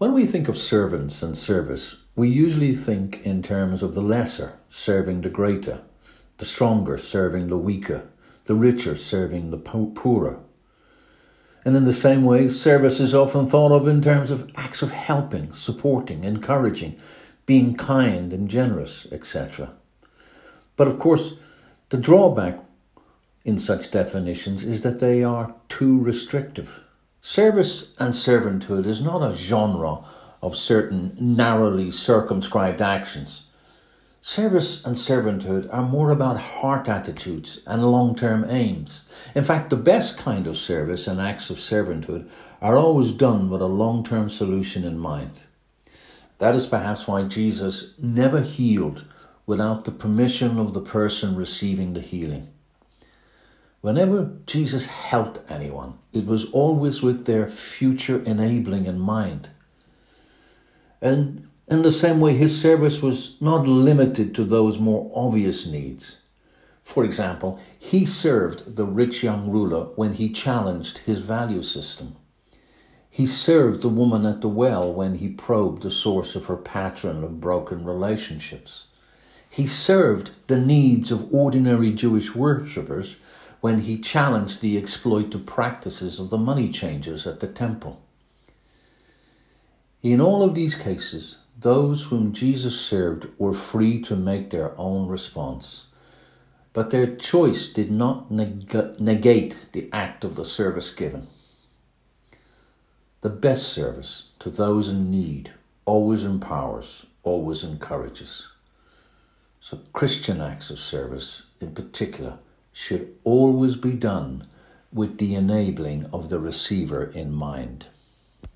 When we think of servants and service, we usually think in terms of the lesser serving the greater, the stronger serving the weaker, the richer serving the poorer. And in the same way, service is often thought of in terms of acts of helping, supporting, encouraging, being kind and generous, etc. But of course, the drawback in such definitions is that they are too restrictive. Service and servanthood is not a genre of certain narrowly circumscribed actions. Service and servanthood are more about heart attitudes and long term aims. In fact, the best kind of service and acts of servanthood are always done with a long term solution in mind. That is perhaps why Jesus never healed without the permission of the person receiving the healing. Whenever Jesus helped anyone, it was always with their future enabling in mind. And in the same way, his service was not limited to those more obvious needs. For example, he served the rich young ruler when he challenged his value system. He served the woman at the well when he probed the source of her pattern of broken relationships. He served the needs of ordinary Jewish worshippers when he challenged the exploitive practices of the money changers at the temple. In all of these cases, those whom Jesus served were free to make their own response, but their choice did not neg- negate the act of the service given. The best service to those in need always empowers, always encourages. So, Christian acts of service in particular should always be done with the enabling of the receiver in mind.